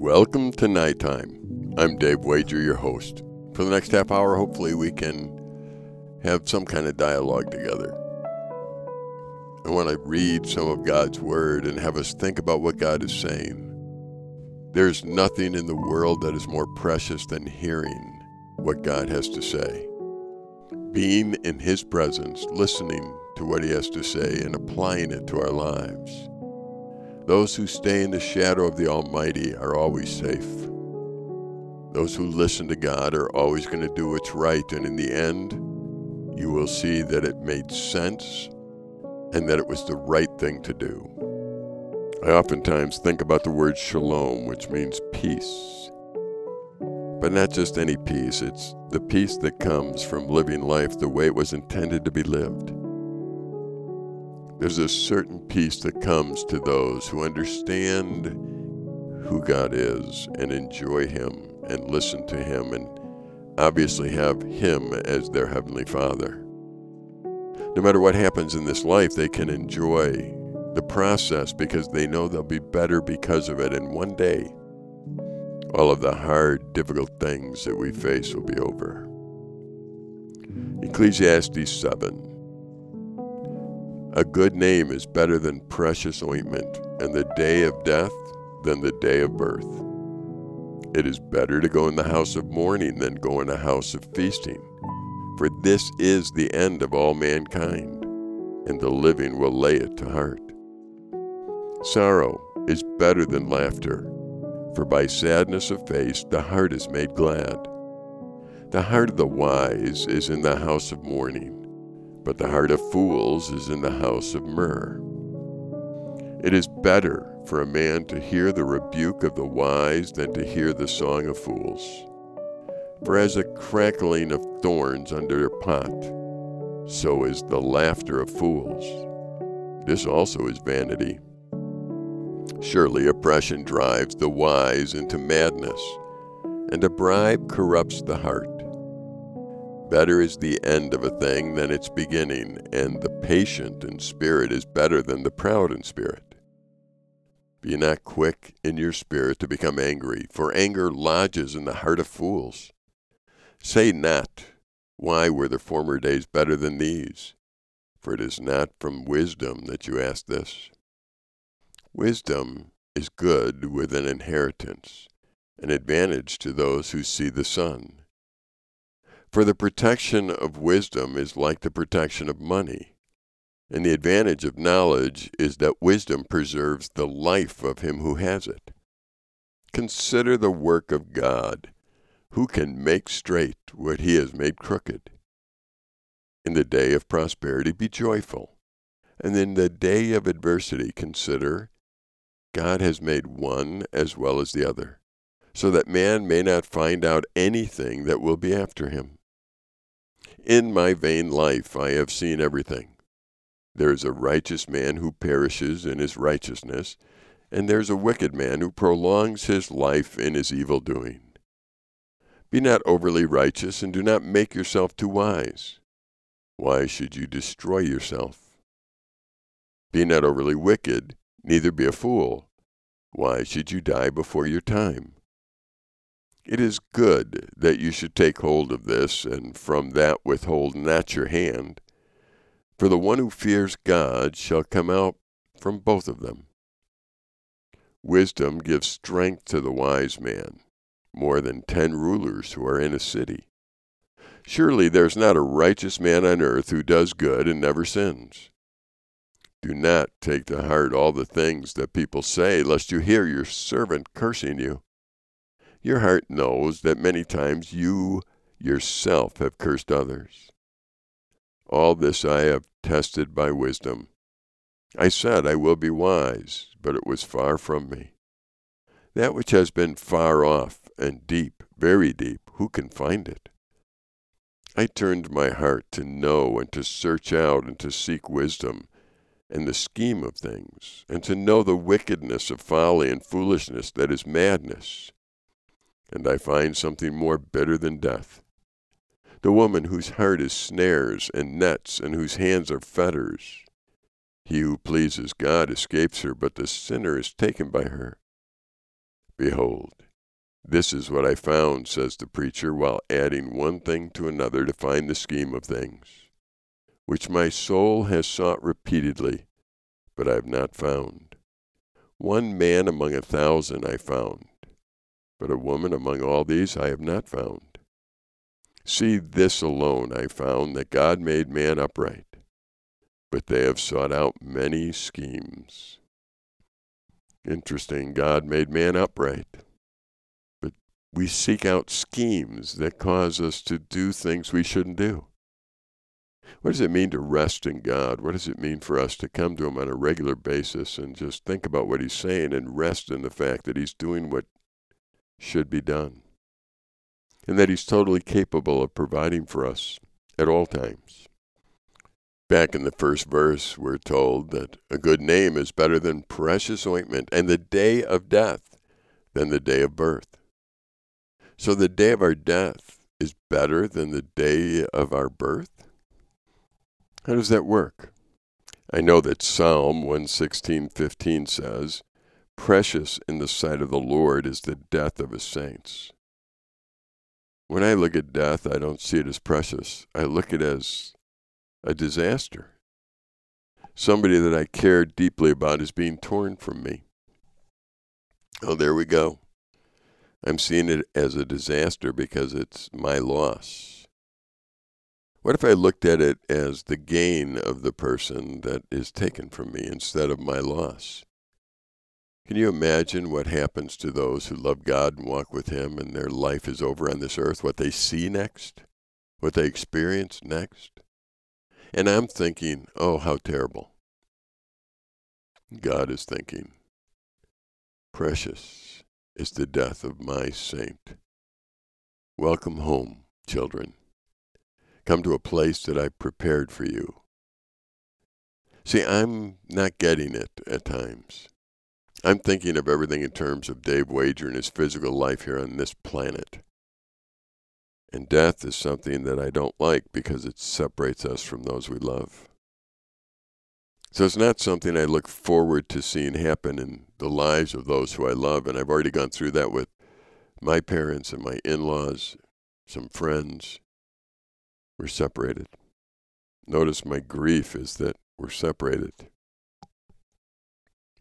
Welcome to Nighttime. I'm Dave Wager, your host. For the next half hour, hopefully, we can have some kind of dialogue together. I want to read some of God's Word and have us think about what God is saying. There's nothing in the world that is more precious than hearing what God has to say. Being in His presence, listening to what He has to say, and applying it to our lives. Those who stay in the shadow of the Almighty are always safe. Those who listen to God are always going to do what's right, and in the end, you will see that it made sense and that it was the right thing to do. I oftentimes think about the word shalom, which means peace. But not just any peace, it's the peace that comes from living life the way it was intended to be lived. There's a certain peace that comes to those who understand who God is and enjoy Him and listen to Him and obviously have Him as their Heavenly Father. No matter what happens in this life, they can enjoy the process because they know they'll be better because of it. And one day, all of the hard, difficult things that we face will be over. Ecclesiastes 7. A good name is better than precious ointment, and the day of death than the day of birth. It is better to go in the house of mourning than go in a house of feasting, for this is the end of all mankind, and the living will lay it to heart. Sorrow is better than laughter, for by sadness of face the heart is made glad. The heart of the wise is in the house of mourning, but the heart of fools is in the house of myrrh. It is better for a man to hear the rebuke of the wise than to hear the song of fools. For as a crackling of thorns under a pot, so is the laughter of fools. This also is vanity. Surely oppression drives the wise into madness, and a bribe corrupts the heart. Better is the end of a thing than its beginning, and the patient in spirit is better than the proud in spirit. Be not quick in your spirit to become angry, for anger lodges in the heart of fools. Say not, Why were the former days better than these? For it is not from wisdom that you ask this. Wisdom is good with an inheritance, an advantage to those who see the sun. For the protection of wisdom is like the protection of money, and the advantage of knowledge is that wisdom preserves the life of him who has it. Consider the work of God, who can make straight what he has made crooked. In the day of prosperity, be joyful, and in the day of adversity, consider God has made one as well as the other, so that man may not find out anything that will be after him. In my vain life I have seen everything. There is a righteous man who perishes in his righteousness, and there is a wicked man who prolongs his life in his evil doing. Be not overly righteous, and do not make yourself too wise. Why should you destroy yourself? Be not overly wicked, neither be a fool. Why should you die before your time? It is good that you should take hold of this, and from that withhold not your hand. For the one who fears God shall come out from both of them. Wisdom gives strength to the wise man, more than ten rulers who are in a city. Surely there is not a righteous man on earth who does good and never sins. Do not take to heart all the things that people say, lest you hear your servant cursing you. Your heart knows that many times you yourself have cursed others. All this I have tested by wisdom. I said, I will be wise, but it was far from me. That which has been far off and deep, very deep, who can find it? I turned my heart to know and to search out and to seek wisdom and the scheme of things, and to know the wickedness of folly and foolishness that is madness. And I find something more bitter than death. The woman whose heart is snares and nets, and whose hands are fetters. He who pleases God escapes her, but the sinner is taken by her. Behold, this is what I found, says the preacher, while adding one thing to another to find the scheme of things, which my soul has sought repeatedly, but I have not found. One man among a thousand I found, but a woman among all these I have not found. See, this alone I found that God made man upright, but they have sought out many schemes. Interesting, God made man upright, but we seek out schemes that cause us to do things we shouldn't do. What does it mean to rest in God? What does it mean for us to come to Him on a regular basis and just think about what He's saying and rest in the fact that He's doing what should be done? And that He's totally capable of providing for us at all times. Back in the first verse, we're told that a good name is better than precious ointment, and the day of death than the day of birth. So the day of our death is better than the day of our birth? How does that work? I know that Psalm 116:15 says, "Precious in the sight of the Lord is the death of his saints." When I look at death, I don't see it as precious. I look at it as a disaster. Somebody that I care deeply about is being torn from me. Oh, there we go. I'm seeing it as a disaster because it's my loss. What if I looked at it as the gain of the person that is taken from me instead of my loss? Can you imagine what happens to those who love God and walk with Him and their life is over on this earth? What they see next? What they experience next? And I'm thinking, oh, how terrible. God is thinking, precious is the death of my saint. Welcome home, children. Come to a place that I prepared for you. See, I'm not getting it at times. I'm thinking of everything in terms of Dave Wager and his physical life here on this planet. And death is something that I don't like because it separates us from those we love. So it's not something I look forward to seeing happen in the lives of those who I love. And I've already gone through that with my parents and my in laws, some friends, we're separated. Notice my grief is that we're separated.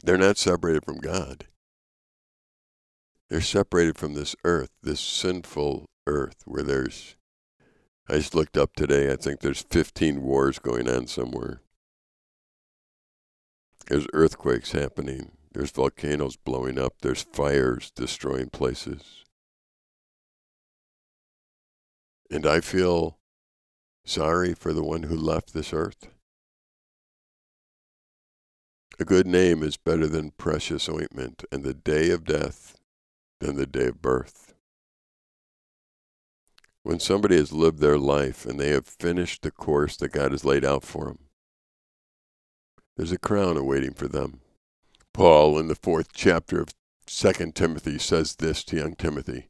They're not separated from God. They're separated from this earth, this sinful earth where there's, I just looked up today, I think there's 15 wars going on somewhere. There's earthquakes happening. There's volcanoes blowing up. There's fires destroying places. And I feel sorry for the one who left this earth? A good name is better than precious ointment, and the day of death than the day of birth. When somebody has lived their life and they have finished the course that God has laid out for them, there's a crown awaiting for them. Paul, in the fourth chapter of 2 Timothy, says this to young Timothy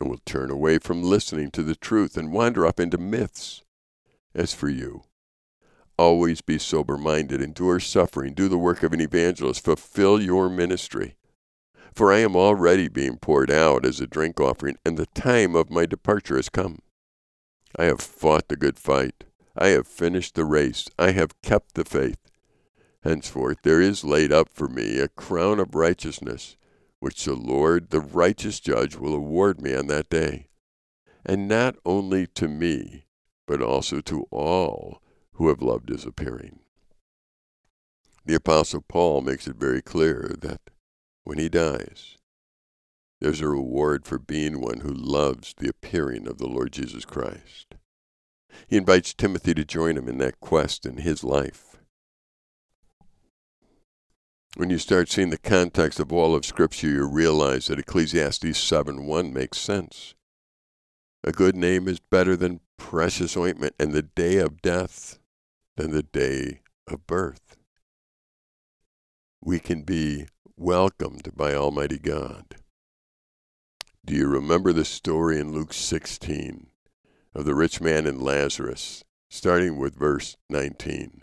and will turn away from listening to the truth and wander off into myths. As for you, always be sober minded, endure suffering, do the work of an evangelist, fulfill your ministry. For I am already being poured out as a drink offering, and the time of my departure has come. I have fought the good fight. I have finished the race. I have kept the faith. Henceforth there is laid up for me a crown of righteousness which the Lord, the righteous judge, will award me on that day. And not only to me, but also to all who have loved his appearing. The Apostle Paul makes it very clear that when he dies, there's a reward for being one who loves the appearing of the Lord Jesus Christ. He invites Timothy to join him in that quest in his life. When you start seeing the context of all of Scripture, you realize that Ecclesiastes 7 1 makes sense. A good name is better than precious ointment, and the day of death than the day of birth. We can be welcomed by Almighty God. Do you remember the story in Luke 16 of the rich man and Lazarus, starting with verse 19?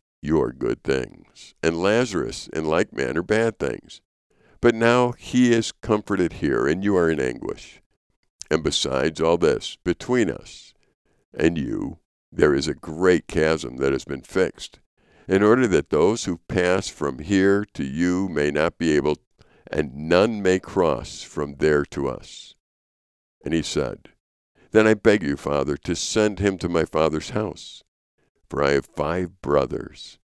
your good things, and Lazarus in like manner bad things. But now he is comforted here, and you are in anguish. And besides all this, between us and you, there is a great chasm that has been fixed, in order that those who pass from here to you may not be able, and none may cross from there to us. And he said, Then I beg you, Father, to send him to my father's house for I have five brothers,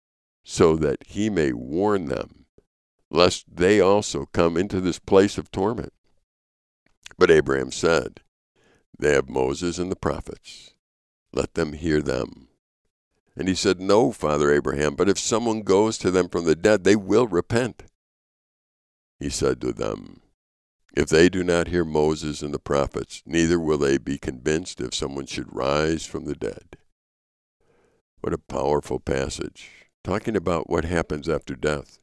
so that he may warn them, lest they also come into this place of torment. But Abraham said, They have Moses and the prophets. Let them hear them. And he said, No, Father Abraham, but if someone goes to them from the dead, they will repent. He said to them, If they do not hear Moses and the prophets, neither will they be convinced if someone should rise from the dead. What a powerful passage, talking about what happens after death.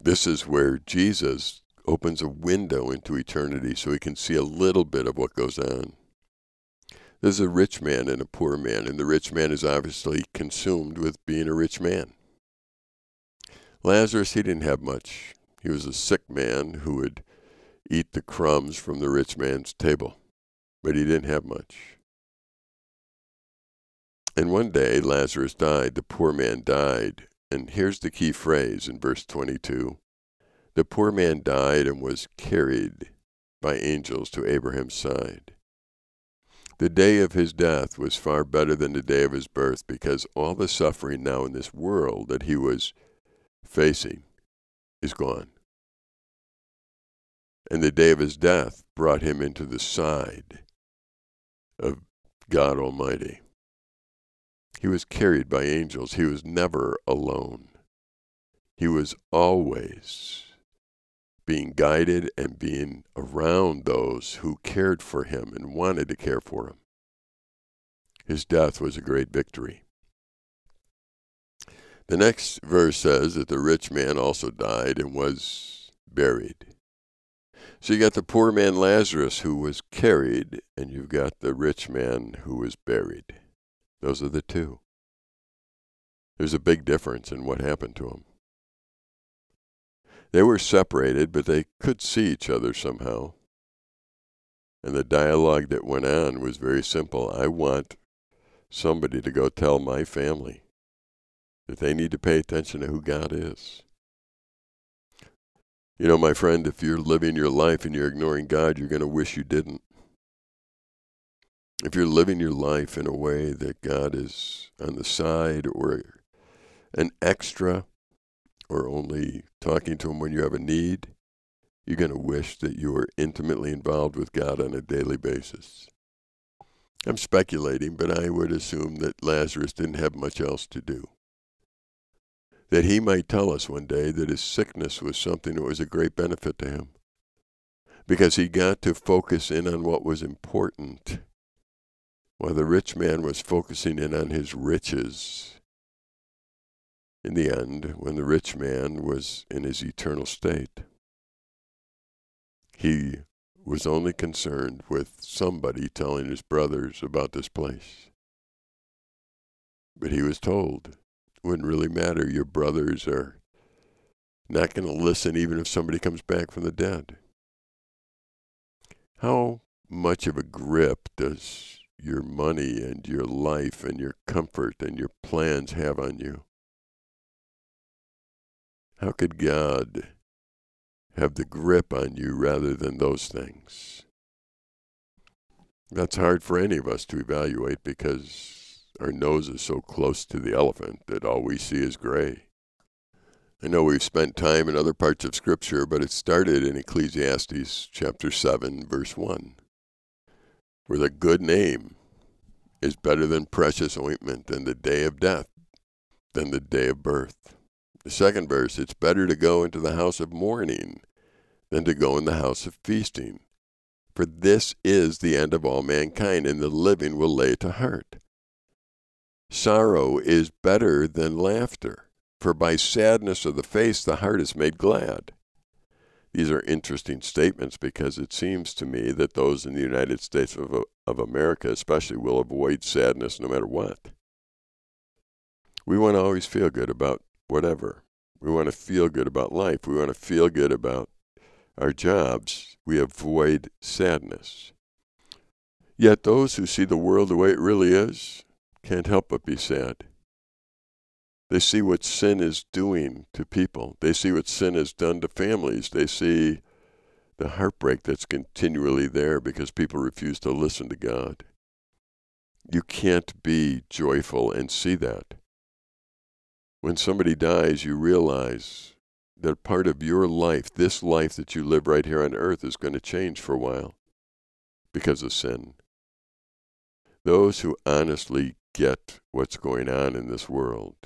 This is where Jesus opens a window into eternity so we can see a little bit of what goes on. There's a rich man and a poor man, and the rich man is obviously consumed with being a rich man. Lazarus, he didn't have much. He was a sick man who would eat the crumbs from the rich man's table, but he didn't have much. And one day Lazarus died, the poor man died. And here's the key phrase in verse 22 The poor man died and was carried by angels to Abraham's side. The day of his death was far better than the day of his birth because all the suffering now in this world that he was facing is gone. And the day of his death brought him into the side of God Almighty. He was carried by angels. He was never alone. He was always being guided and being around those who cared for him and wanted to care for him. His death was a great victory. The next verse says that the rich man also died and was buried. So you got the poor man Lazarus who was carried, and you've got the rich man who was buried. Those are the two. There's a big difference in what happened to them. They were separated, but they could see each other somehow. And the dialogue that went on was very simple. I want somebody to go tell my family that they need to pay attention to who God is. You know, my friend, if you're living your life and you're ignoring God, you're going to wish you didn't if you're living your life in a way that God is on the side or an extra or only talking to Him when you have a need, you're going to wish that you were intimately involved with God on a daily basis. I'm speculating, but I would assume that Lazarus didn't have much else to do. That he might tell us one day that his sickness was something that was a great benefit to him. Because he got to focus in on what was important while the rich man was focusing in on his riches. In the end, when the rich man was in his eternal state, he was only concerned with somebody telling his brothers about this place. But he was told, it wouldn't really matter. Your brothers are not going to listen even if somebody comes back from the dead. How much of a grip does your money and your life and your comfort and your plans have on you? How could God have the grip on you rather than those things? That's hard for any of us to evaluate because our nose is so close to the elephant that all we see is gray. I know we've spent time in other parts of Scripture, but it started in Ecclesiastes chapter 7, verse 1, where the good name is better than precious ointment, and the day of death than the day of birth. The second verse, it's better to go into the house of mourning than to go in the house of feasting. For this is the end of all mankind, and the living will lay to heart. Sorrow is better than laughter, for by sadness of the face the heart is made glad. These are interesting statements because it seems to me that those in the United States of, of America, especially, will avoid sadness no matter what. We want to always feel good about whatever. We want to feel good about life. We want to feel good about our jobs. We avoid sadness. Yet those who see the world the way it really is can't help but be sad. They see what sin is doing to people. They see what sin has done to families. They see the heartbreak that's continually there because people refuse to listen to God. You can't be joyful and see that when somebody dies, you realize that part of your life, this life that you live right here on earth, is going to change for a while because of sin. Those who honestly get what's going on in this world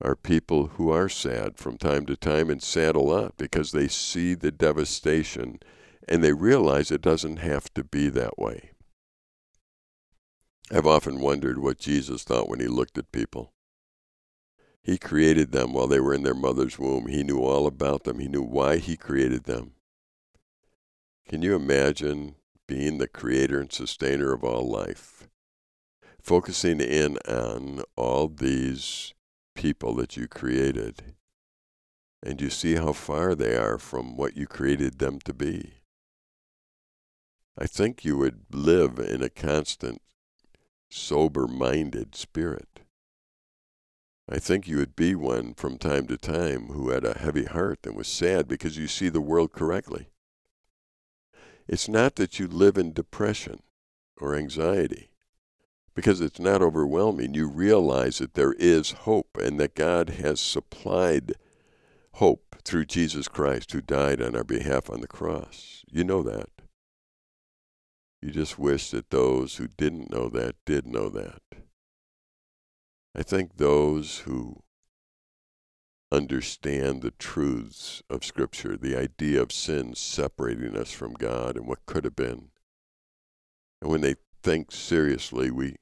are people who are sad from time to time and sad a lot because they see the devastation and they realize it doesn't have to be that way. I've often wondered what Jesus thought when he looked at people. He created them while they were in their mother's womb. He knew all about them. He knew why He created them. Can you imagine being the creator and sustainer of all life? Focusing in on all these people that you created, and you see how far they are from what you created them to be. I think you would live in a constant, sober minded spirit. I think you would be one from time to time who had a heavy heart and was sad because you see the world correctly. It's not that you live in depression or anxiety, because it's not overwhelming. You realize that there is hope and that God has supplied hope through Jesus Christ who died on our behalf on the cross. You know that. You just wish that those who didn't know that did know that. I think those who understand the truths of Scripture, the idea of sin separating us from God and what could have been, and when they think seriously, we,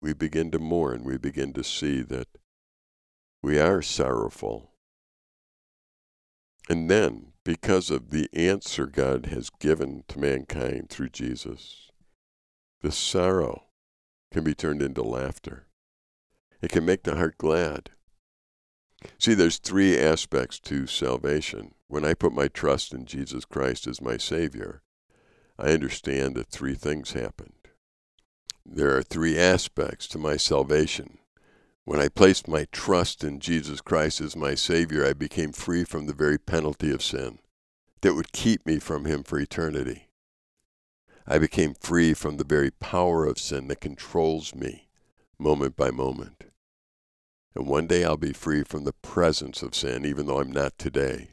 we begin to mourn, we begin to see that we are sorrowful. And then, because of the answer God has given to mankind through Jesus, the sorrow can be turned into laughter. It can make the heart glad. See, there's three aspects to salvation. When I put my trust in Jesus Christ as my Savior, I understand that three things happened. There are three aspects to my salvation. When I placed my trust in Jesus Christ as my Savior, I became free from the very penalty of sin that would keep me from Him for eternity. I became free from the very power of sin that controls me moment by moment. And one day I'll be free from the presence of sin, even though I'm not today.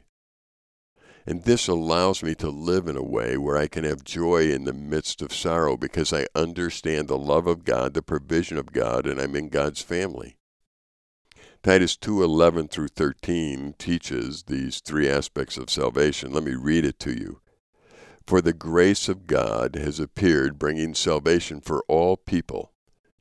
And this allows me to live in a way where I can have joy in the midst of sorrow because I understand the love of God, the provision of God, and I'm in God's family. Titus 2:11 through 13 teaches these three aspects of salvation. Let me read it to you. For the grace of God has appeared, bringing salvation for all people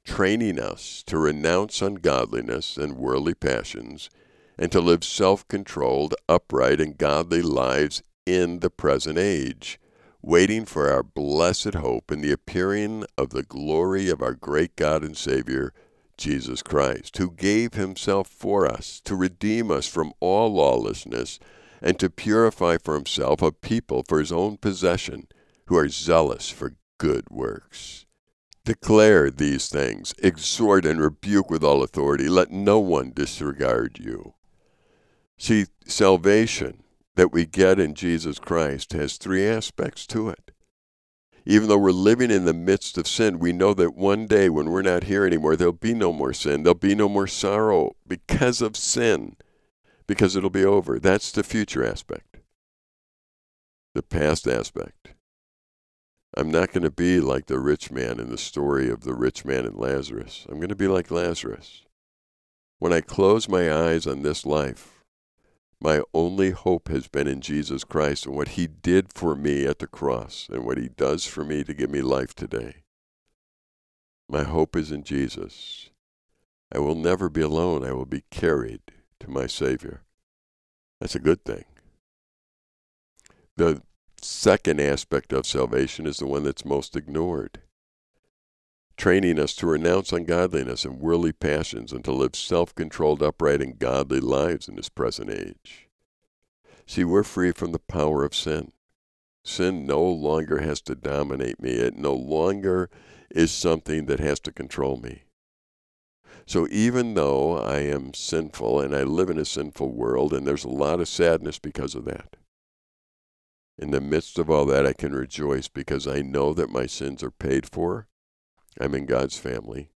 training us to renounce ungodliness and worldly passions, and to live self controlled, upright, and godly lives in the present age, waiting for our blessed hope in the appearing of the glory of our great God and Savior, Jesus Christ, who gave himself for us to redeem us from all lawlessness and to purify for himself a people for his own possession who are zealous for good works. Declare these things, exhort and rebuke with all authority. Let no one disregard you. See, salvation that we get in Jesus Christ has three aspects to it. Even though we're living in the midst of sin, we know that one day when we're not here anymore, there'll be no more sin. There'll be no more sorrow because of sin, because it'll be over. That's the future aspect. The past aspect I'm not going to be like the rich man in the story of the rich man and Lazarus. I'm going to be like Lazarus. When I close my eyes on this life, my only hope has been in Jesus Christ and what he did for me at the cross and what he does for me to give me life today. My hope is in Jesus. I will never be alone. I will be carried to my Savior. That's a good thing. The second aspect of salvation is the one that's most ignored. Training us to renounce ungodliness and worldly passions and to live self controlled, upright, and godly lives in this present age. See, we're free from the power of sin. Sin no longer has to dominate me, it no longer is something that has to control me. So even though I am sinful and I live in a sinful world, and there's a lot of sadness because of that, in the midst of all that, I can rejoice because I know that my sins are paid for. I'm in God's family.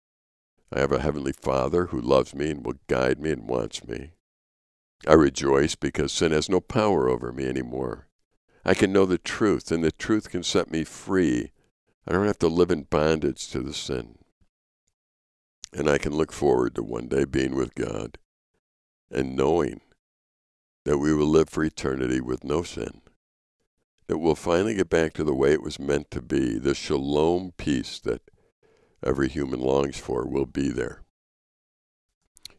I have a Heavenly Father who loves me and will guide me and wants me. I rejoice because sin has no power over me anymore. I can know the truth, and the truth can set me free. I don't have to live in bondage to the sin. And I can look forward to one day being with God and knowing that we will live for eternity with no sin that we'll finally get back to the way it was meant to be. The shalom peace that every human longs for will be there.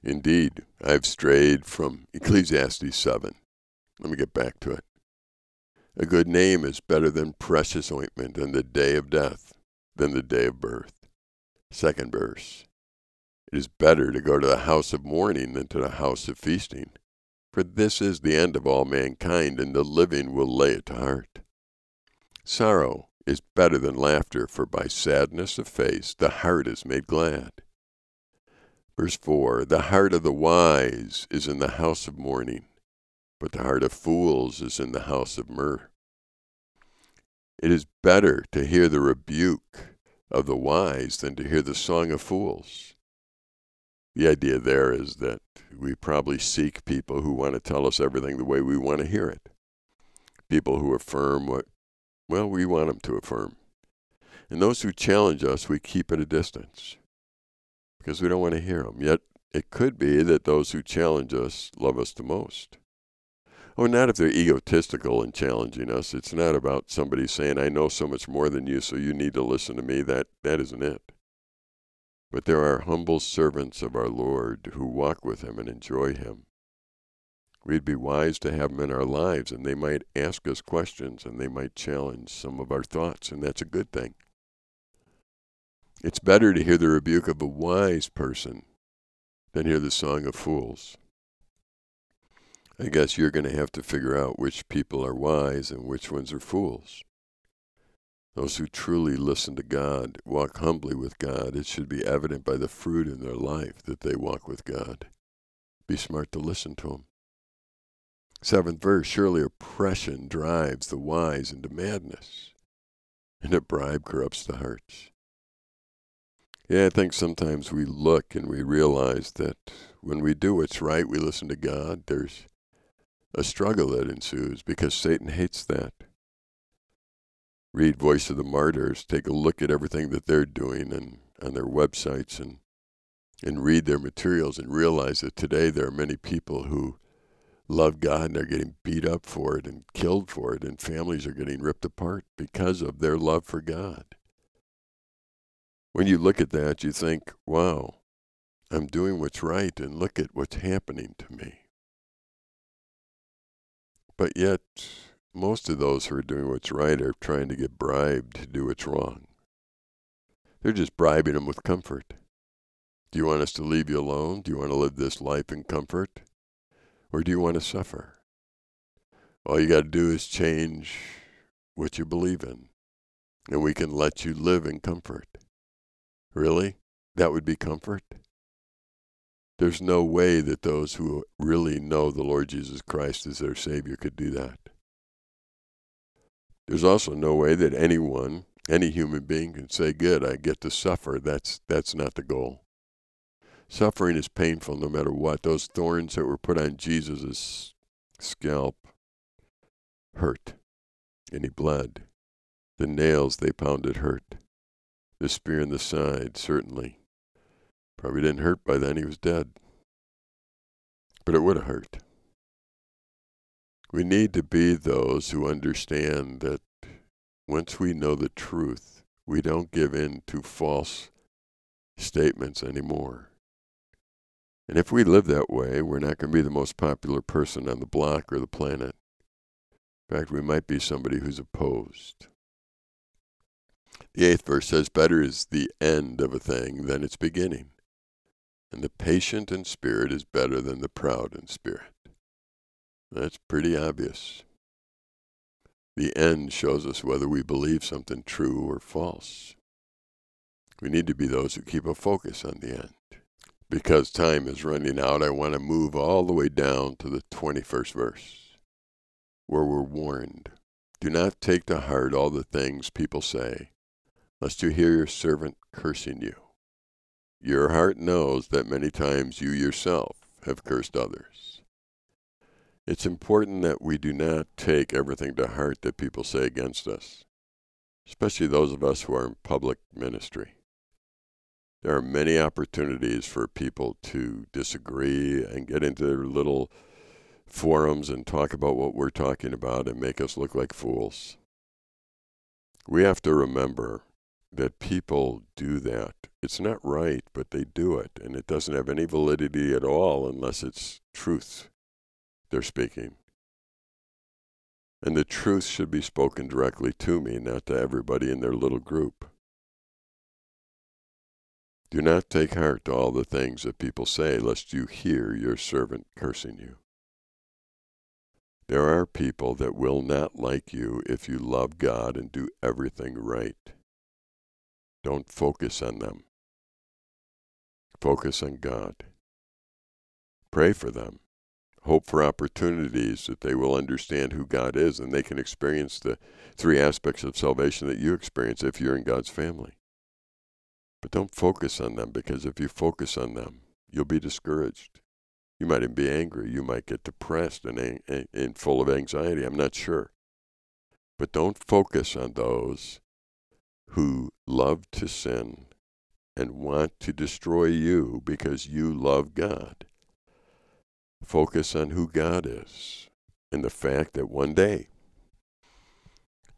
Indeed, I've strayed from Ecclesiastes 7. Let me get back to it. A good name is better than precious ointment, and the day of death than the day of birth. Second verse. It is better to go to the house of mourning than to the house of feasting, for this is the end of all mankind, and the living will lay it to heart. Sorrow is better than laughter, for by sadness of face the heart is made glad. Verse 4 The heart of the wise is in the house of mourning, but the heart of fools is in the house of myrrh. It is better to hear the rebuke of the wise than to hear the song of fools. The idea there is that we probably seek people who want to tell us everything the way we want to hear it. People who affirm what well, we want them to affirm. And those who challenge us, we keep at a distance because we don't want to hear them. Yet it could be that those who challenge us love us the most. Oh, not if they're egotistical and challenging us. It's not about somebody saying, I know so much more than you, so you need to listen to me. That, that isn't it. But there are humble servants of our Lord who walk with him and enjoy him. We'd be wise to have them in our lives, and they might ask us questions and they might challenge some of our thoughts, and that's a good thing. It's better to hear the rebuke of a wise person than hear the song of fools. I guess you're going to have to figure out which people are wise and which ones are fools. Those who truly listen to God, walk humbly with God, it should be evident by the fruit in their life that they walk with God. Be smart to listen to them. Seventh verse Surely oppression drives the wise into madness, and a bribe corrupts the hearts. Yeah, I think sometimes we look and we realize that when we do what's right, we listen to God, there's a struggle that ensues because Satan hates that. Read Voice of the Martyrs, take a look at everything that they're doing and on their websites and and read their materials and realize that today there are many people who love God and they're getting beat up for it and killed for it, and families are getting ripped apart because of their love for God. When you look at that, you think, wow, I'm doing what's right, and look at what's happening to me. But yet, most of those who are doing what's right are trying to get bribed to do what's wrong. They're just bribing them with comfort. Do you want us to leave you alone? Do you want to live this life in comfort? Or do you want to suffer? All you got to do is change what you believe in, and we can let you live in comfort. Really? That would be comfort? There's no way that those who really know the Lord Jesus Christ as their Savior could do that. There's also no way that anyone, any human being can say, good, I get to suffer. That's, that's not the goal. Suffering is painful no matter what. Those thorns that were put on Jesus' scalp hurt, and he bled. The nails they pounded hurt. The spear in the side, certainly. Probably didn't hurt by then, he was dead. But it would have hurt. We need to be those who understand that once we know the truth, we don't give in to false statements anymore. And if we live that way, we're not going to be the most popular person on the block or the planet. In fact, we might be somebody who's opposed. The eighth verse says, Better is the end of a thing than its beginning, and the patient in spirit is better than the proud in spirit. That's pretty obvious. The end shows us whether we believe something true or false. We need to be those who keep a focus on the end. Because time is running out, I want to move all the way down to the 21st verse, where we're warned Do not take to heart all the things people say, lest you hear your servant cursing you. Your heart knows that many times you yourself have cursed others. It's important that we do not take everything to heart that people say against us, especially those of us who are in public ministry. There are many opportunities for people to disagree and get into their little forums and talk about what we're talking about and make us look like fools. We have to remember that people do that. It's not right, but they do it, and it doesn't have any validity at all unless it's truth they're speaking. And the truth should be spoken directly to me, not to everybody in their little group. Do not take heart to all the things that people say, lest you hear your servant cursing you. There are people that will not like you if you love God and do everything right. Don't focus on them. Focus on God. Pray for them hope for opportunities that they will understand who God is and they can experience the three aspects of salvation that you experience if you're in God's family. But don't focus on them because if you focus on them, you'll be discouraged. You might even be angry. You might get depressed and, and full of anxiety. I'm not sure. But don't focus on those who love to sin and want to destroy you because you love God. Focus on who God is and the fact that one day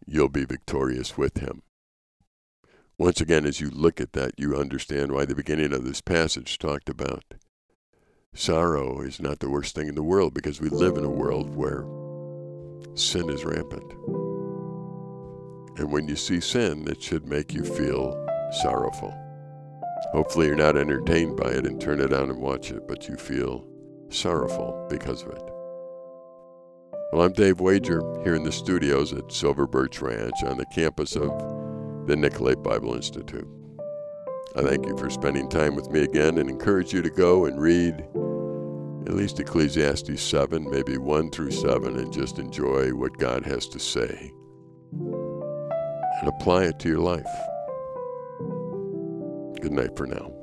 you'll be victorious with Him. Once again, as you look at that, you understand why the beginning of this passage talked about sorrow is not the worst thing in the world because we live in a world where sin is rampant. And when you see sin, it should make you feel sorrowful. Hopefully, you're not entertained by it and turn it on and watch it, but you feel sorrowful because of it. Well, I'm Dave Wager here in the studios at Silver Birch Ranch on the campus of the Nicolet Bible Institute. I thank you for spending time with me again and encourage you to go and read at least Ecclesiastes 7, maybe 1 through 7, and just enjoy what God has to say and apply it to your life. Good night for now.